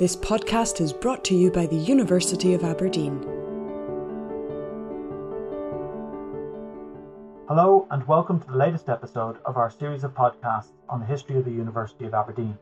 This podcast is brought to you by the University of Aberdeen. Hello, and welcome to the latest episode of our series of podcasts on the history of the University of Aberdeen.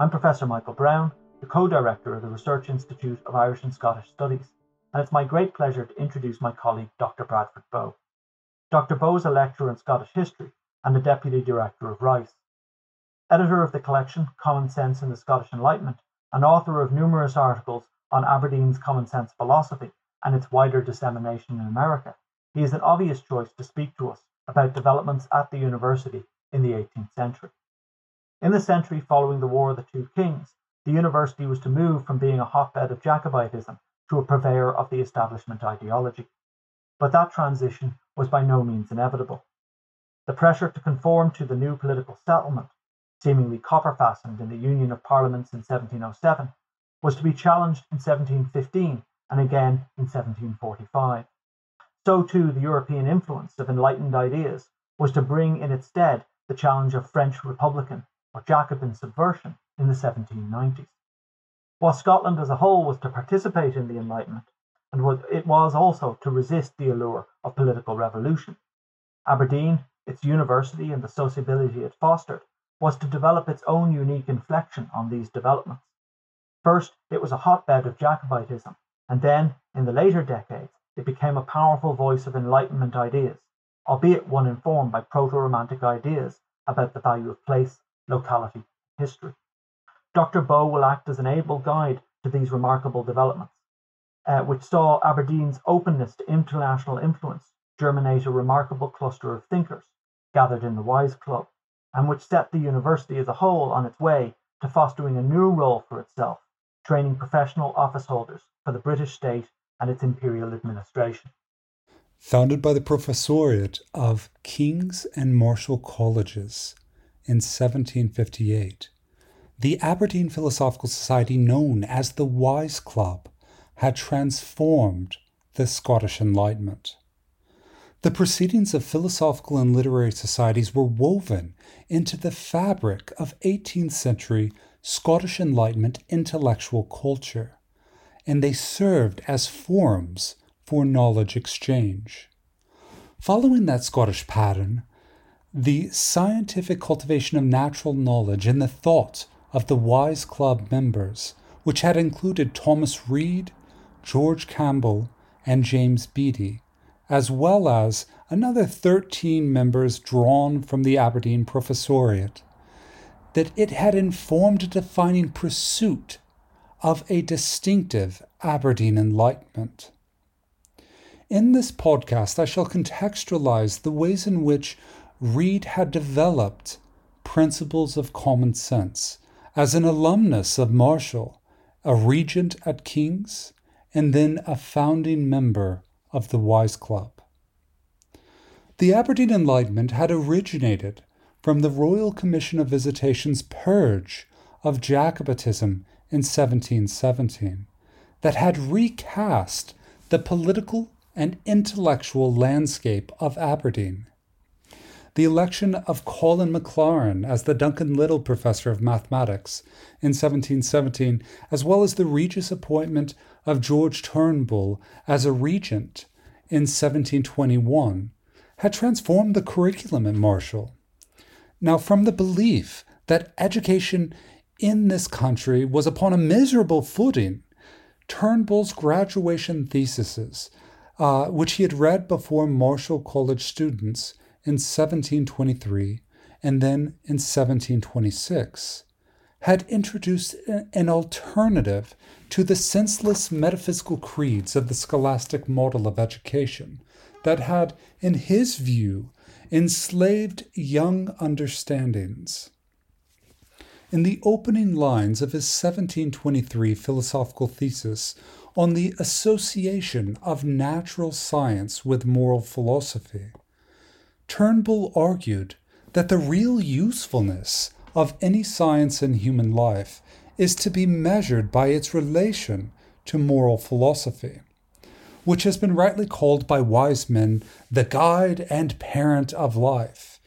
I'm Professor Michael Brown, the co director of the Research Institute of Irish and Scottish Studies, and it's my great pleasure to introduce my colleague, Dr. Bradford Bow. Dr. Bow is a lecturer in Scottish history and the deputy director of Rice. Editor of the collection Common Sense in the Scottish Enlightenment and author of numerous articles on Aberdeen's common sense philosophy and its wider dissemination in America, he is an obvious choice to speak to us about developments at the university in the 18th century. In the century following the War of the Two Kings, the university was to move from being a hotbed of Jacobitism to a purveyor of the establishment ideology. But that transition was by no means inevitable. The pressure to conform to the new political settlement seemingly copper fastened in the Union of Parliaments in 1707, was to be challenged in 1715 and again in 1745. So too the European influence of enlightened ideas was to bring in its stead the challenge of French Republican or Jacobin subversion in the 1790s. While Scotland as a whole was to participate in the Enlightenment, and it was also to resist the allure of political revolution, Aberdeen, its university, and the sociability it fostered was to develop its own unique inflection on these developments. First, it was a hotbed of Jacobitism, and then, in the later decades, it became a powerful voice of Enlightenment ideas, albeit one informed by proto Romantic ideas about the value of place, locality, history. Dr. Bow will act as an able guide to these remarkable developments, uh, which saw Aberdeen's openness to international influence germinate a remarkable cluster of thinkers gathered in the Wise Club and which set the university as a whole on its way to fostering a new role for itself, training professional office holders for the British state and its imperial administration. Founded by the Professoriate of King's and Marischal Colleges in 1758, the Aberdeen Philosophical Society, known as the Wise Club, had transformed the Scottish Enlightenment. The proceedings of philosophical and literary societies were woven into the fabric of 18th century Scottish Enlightenment intellectual culture, and they served as forums for knowledge exchange. Following that Scottish pattern, the scientific cultivation of natural knowledge and the thought of the Wise Club members, which had included Thomas Reid, George Campbell, and James Beattie, as well as another 13 members drawn from the Aberdeen Professoriate, that it had informed a defining pursuit of a distinctive Aberdeen Enlightenment. In this podcast, I shall contextualize the ways in which Reid had developed principles of common sense as an alumnus of Marischal, a regent at King's, and then a founding member of the Wise Club. The Aberdeen Enlightenment had originated from the Royal Commission of Visitation's purge of Jacobitism in 1717 that had recast the political and intellectual landscape of Aberdeen. The election of Colin Maclaurin as the Duncan Liddel Professor of Mathematics in 1717, as well as the Regius appointment of George Turnbull as a regent in 1721 had transformed the curriculum at Marischal. Now, from the belief that education in this country was upon a miserable footing, Turnbull's graduation theses, uh, which he had read before Marischal College students in 1723 and then in 1726, had introduced an alternative to the senseless metaphysical creeds of the scholastic model of education that had, in his view, enslaved young understandings. In the opening lines of his 1723 philosophical thesis on the association of natural science with moral philosophy, Turnbull argued that the real usefulness of any science in human life is to be measured by its relation to moral philosophy, which has been rightly called by wise men the guide and parent of life.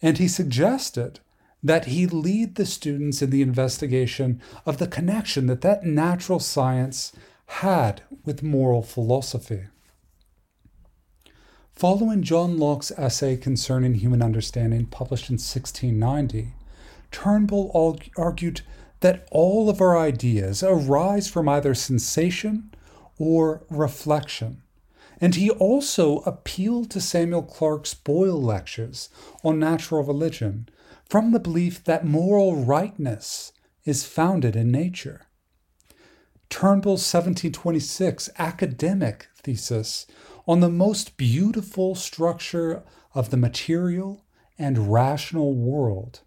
And he suggested that he lead the students in the investigation of the connection that that natural science had with moral philosophy. Following John Locke's essay concerning human understanding, published in 1690, Turnbull argued that all of our ideas arise from either sensation or reflection. And he also appealed to Samuel Clarke's Boyle lectures on natural religion from the belief that moral rightness is founded in nature. Turnbull's 1726 academic thesis on the most beautiful structure of the material and rational world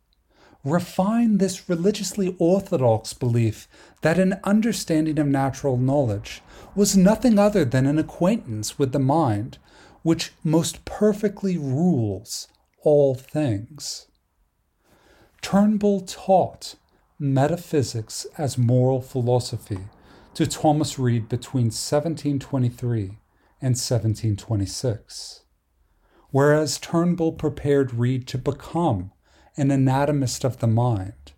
refine this religiously orthodox belief that an understanding of natural knowledge was nothing other than an acquaintance with the mind, which most perfectly rules all things. Turnbull taught metaphysics as moral philosophy to Thomas Reid between 1723 and 1726, whereas Turnbull prepared Reid to become an anatomist of the mind,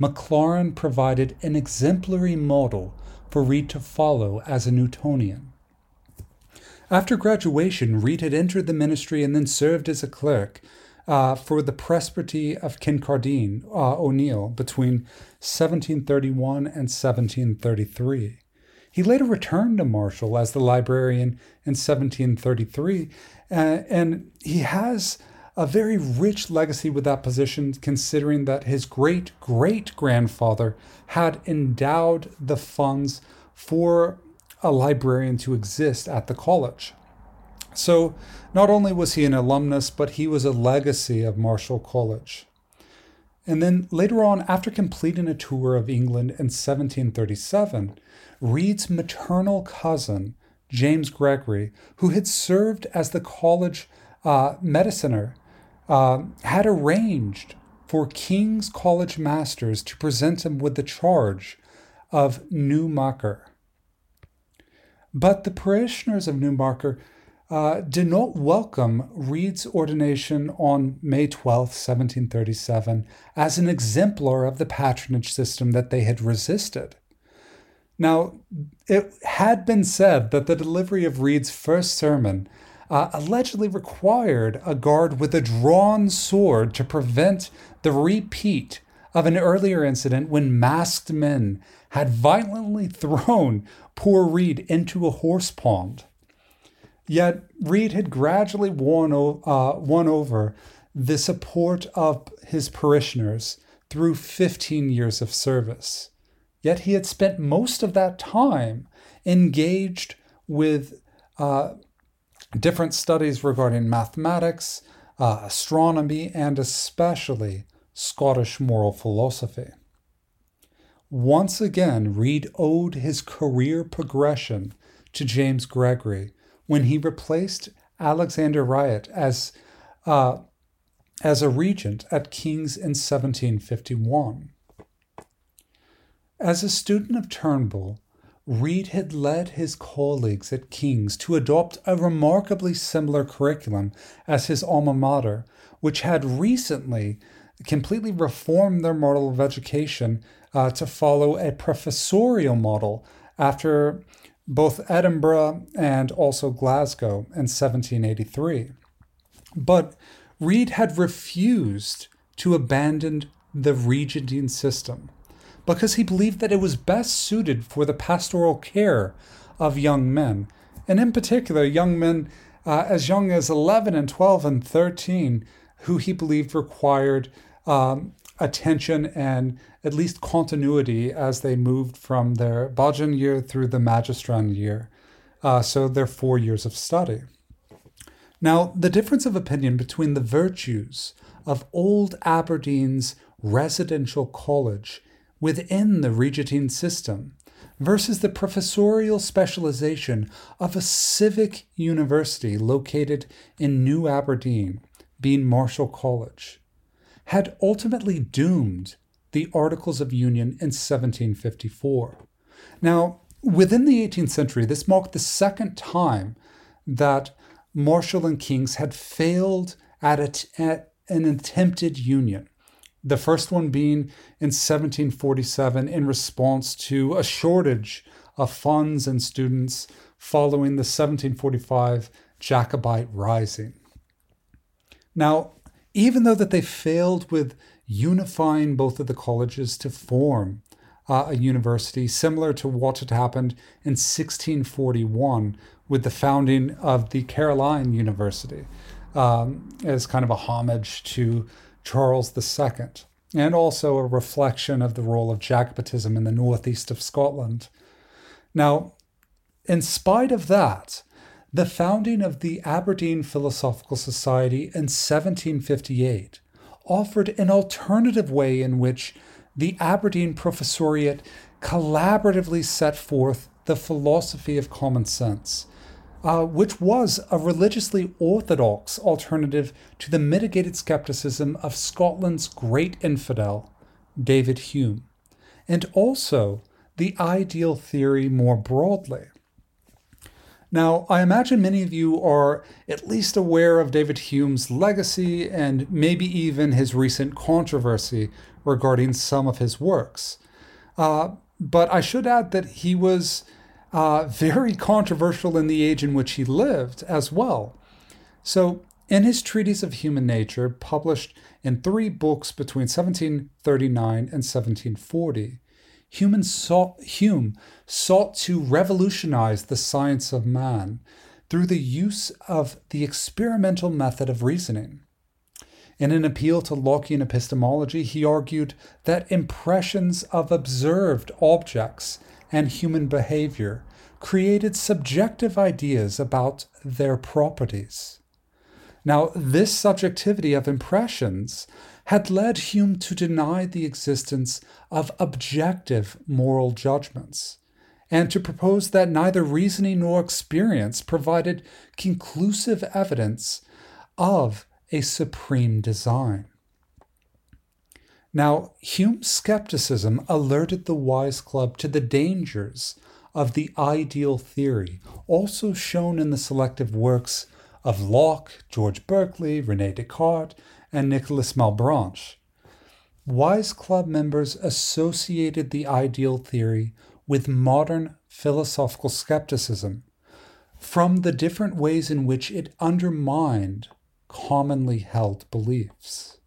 Maclaurin provided an exemplary model for Reid to follow as a Newtonian. After graduation, Reid had entered the ministry and then served as a clerk uh, for the presbytery of Kincardine uh, O'Neil between 1731 and 1733. He later returned to Marischal as the librarian in 1733, uh, and he has a very rich legacy with that position, considering that his great great grandfather had endowed the funds for a librarian to exist at the college. So, not only was he an alumnus, but he was a legacy of Marischal College. And then later on, after completing a tour of England in 1737, Reid's maternal cousin, James Gregory, who had served as the college uh, mediciner, uh, had arranged for King's College masters to present him with the charge of Newmachar. But the parishioners of Newmachar uh, did not welcome Reid's ordination on May 12, 1737, as an exemplar of the patronage system that they had resisted. Now, it had been said that the delivery of Reid's first sermon uh, allegedly required a guard with a drawn sword to prevent the repeat of an earlier incident when masked men had violently thrown poor Reid into a horse pond. Yet Reid had gradually won, uh, won over the support of his parishioners through 15 years of service. Yet he had spent most of that time engaged with uh, different studies regarding mathematics, uh, astronomy, and especially Scottish moral philosophy. Once again, Reid owed his career progression to James Gregory when he replaced Alexander Wyatt as, uh, as a regent at King's in 1751. As a student of Turnbull, Reid had led his colleagues at King's to adopt a remarkably similar curriculum as his alma mater, which had recently completely reformed their model of education uh, to follow a professorial model after both Edinburgh and also Glasgow in 1783. But Reid had refused to abandon the regenting system because he believed that it was best suited for the pastoral care of young men, and in particular, young men uh, as young as 11 and 12 and 13, who he believed required um, attention and at least continuity as they moved from their Bodleian year through the Magistrand year. Uh, so their four years of study. Now, the difference of opinion between the virtues of old Aberdeen's residential college within the Regenting system versus the professorial specialization of a civic university located in New Aberdeen, being Marischal College, had ultimately doomed the Articles of Union in 1754. Now, within the 18th century, this marked the second time that Marischal and King's had failed at, at an attempted union The first one being in 1747 in response to a shortage of funds and students following the 1745 Jacobite Rising. Now, even though that they failed with unifying both of the colleges to form uh, a university similar to what had happened in 1641 with the founding of the Caroline University um, as kind of a homage to Charles II, and also a reflection of the role of Jacobitism in the northeast of Scotland. Now, in spite of that, the founding of the Aberdeen Philosophical Society in 1758 offered an alternative way in which the Aberdeen Professoriate collaboratively set forth the philosophy of common sense, uh, which was a religiously orthodox alternative to the mitigated skepticism of Scotland's great infidel, David Hume, and also the ideal theory more broadly. Now, I imagine many of you are at least aware of David Hume's legacy and maybe even his recent controversy regarding some of his works. Uh, but I should add that he was uh, very controversial in the age in which he lived as well. So, in his Treatise of Human Nature, published in three books between 1739 and 1740, Hume sought, Hume sought to revolutionize the science of man through the use of the experimental method of reasoning. In an appeal to Lockean epistemology, he argued that impressions of observed objects and human behavior created subjective ideas about their properties. Now, this subjectivity of impressions had led Hume to deny the existence of objective moral judgments, and to propose that neither reasoning nor experience provided conclusive evidence of a supreme design. Now, Hume's skepticism alerted the Wise Club to the dangers of the ideal theory, also shown in the selective works of Locke, George Berkeley, Rene Descartes, and Nicolas Malebranche. Wise Club members associated the ideal theory with modern philosophical skepticism from the different ways in which it undermined commonly held beliefs.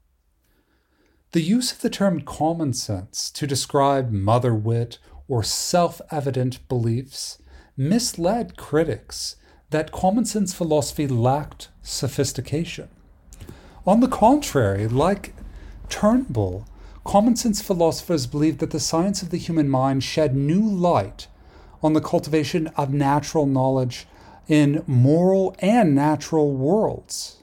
The use of the term common sense to describe mother wit or self evident beliefs misled critics that common sense philosophy lacked sophistication. On the contrary, like Turnbull, common sense philosophers believed that the science of the human mind shed new light on the cultivation of natural knowledge in moral and natural worlds.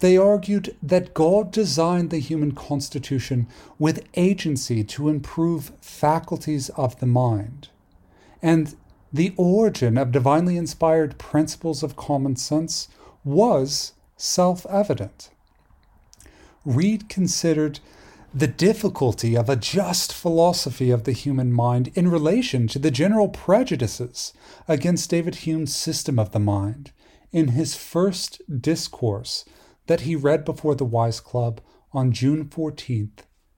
They argued that God designed the human constitution with agency to improve faculties of the mind. And the origin of divinely inspired principles of common sense was self evident. Reid considered the difficulty of a just philosophy of the human mind in relation to the general prejudices against David Hume's system of the mind in his first discourse that he read before the Wise Club on June 14,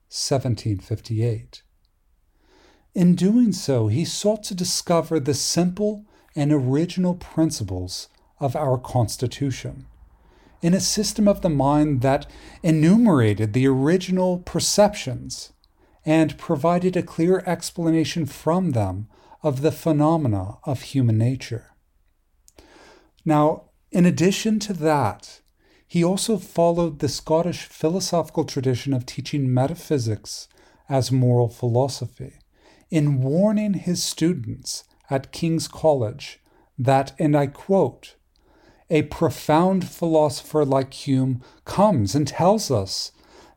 1758. In doing so, he sought to discover the simple and original principles of our Constitution in a system of the mind that enumerated the original perceptions and provided a clear explanation from them of the phenomena of human nature. Now, in addition to that, he also followed the Scottish philosophical tradition of teaching metaphysics as moral philosophy, in warning his students at King's College that, and I quote, a profound philosopher like Hume comes and tells us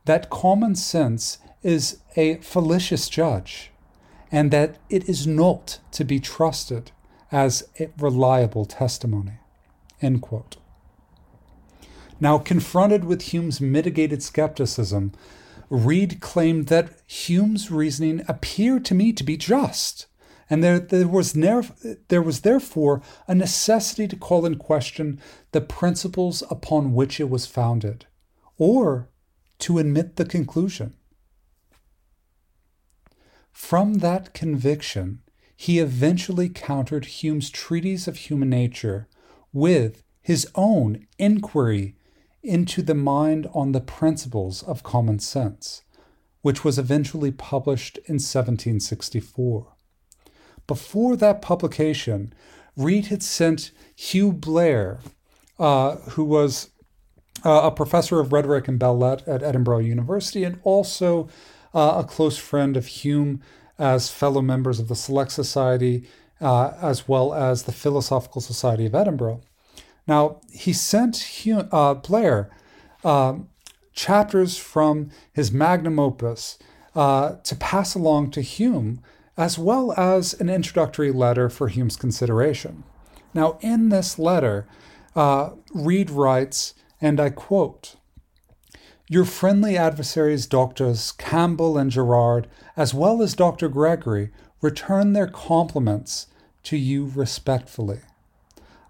that common sense is a fallacious judge and that it is not to be trusted as a reliable testimony. End quote. Now, confronted with Hume's mitigated skepticism, Reid claimed that Hume's reasoning appeared to me to be just and there, there, was never, there was therefore a necessity to call in question the principles upon which it was founded, or to admit the conclusion. From that conviction, he eventually countered Hume's treatise of human nature with his own inquiry into the mind on the principles of common sense, which was eventually published in 1764. Before that publication, Reid had sent Hugh Blair, uh, who was uh, a professor of rhetoric and belles lettres at Edinburgh University and also uh, a close friend of Hume as fellow members of the Select Society, uh, as well as the Philosophical Society of Edinburgh. Now, he sent Hume, uh, Blair um, chapters from his magnum opus uh, to pass along to Hume, as well as an introductory letter for Hume's consideration. Now, in this letter, uh, Reid writes, and I quote, your friendly adversaries, Doctors Campbell and Gerard, as well as Dr. Gregory, return their compliments to you respectfully.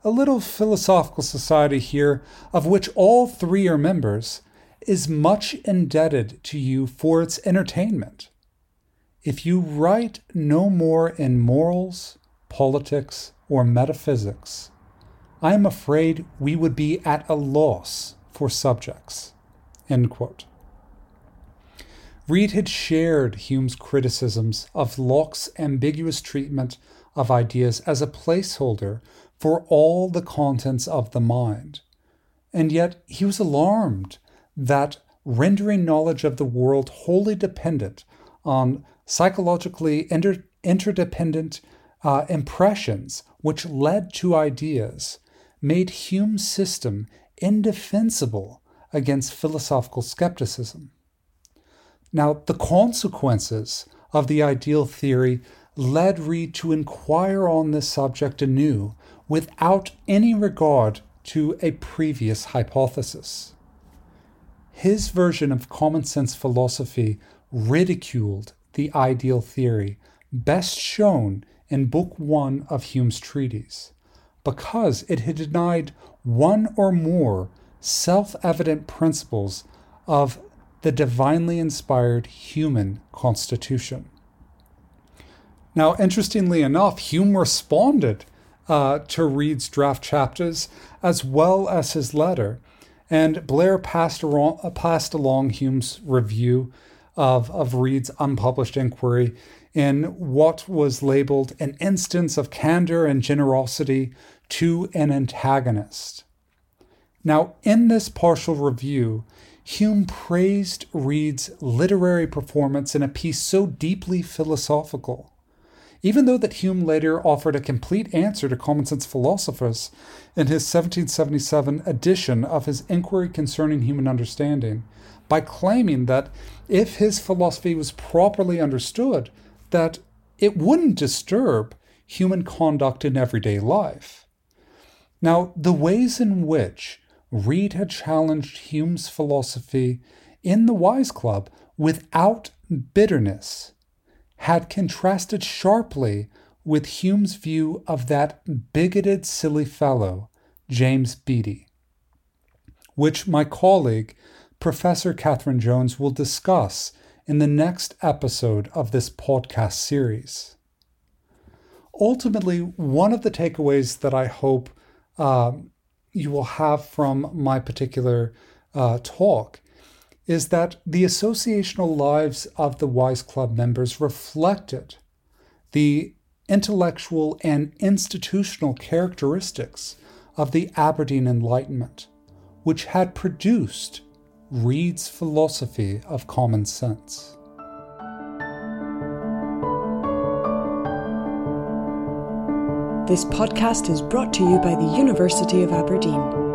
A little philosophical society here, of which all three are members, is much indebted to you for its entertainment. If you write no more in morals, politics, or metaphysics, I am afraid we would be at a loss for subjects. Reid had shared Hume's criticisms of Locke's ambiguous treatment of ideas as a placeholder for all the contents of the mind. And yet he was alarmed that rendering knowledge of the world wholly dependent on psychologically inter- interdependent uh, impressions which led to ideas made Hume's system indefensible against philosophical skepticism. Now, the consequences of the ideal theory led Reid to inquire on this subject anew without any regard to a previous hypothesis. His version of common sense philosophy ridiculed the ideal theory, best shown in Book One of Hume's treatise, because it had denied one or more self evident principles of the divinely inspired human constitution. Now, interestingly enough, Hume responded uh, to Reid's draft chapters as well as his letter, and Blair passed, around, uh, passed along Hume's review of, of Reid's unpublished inquiry in what was labeled an instance of candor and generosity to an antagonist. Now, in this partial review, Hume praised Reid's literary performance in a piece so deeply philosophical. Even though that Hume later offered a complete answer to common sense philosophers in his 1777 edition of his Inquiry Concerning Human Understanding, by claiming that if his philosophy was properly understood, that it wouldn't disturb human conduct in everyday life. Now, the ways in which Reid had challenged Hume's philosophy in the Wise Club without bitterness, had contrasted sharply with Hume's view of that bigoted, silly fellow, James Beattie, which my colleague, Professor Catherine Jones, will discuss in the next episode of this podcast series. Ultimately, one of the takeaways that I hope um, you will have from my particular uh, talk is that the associational lives of the Wise Club members reflected the intellectual and institutional characteristics of the Aberdeen Enlightenment, which had produced Reid's philosophy of common sense. This podcast is brought to you by the University of Aberdeen.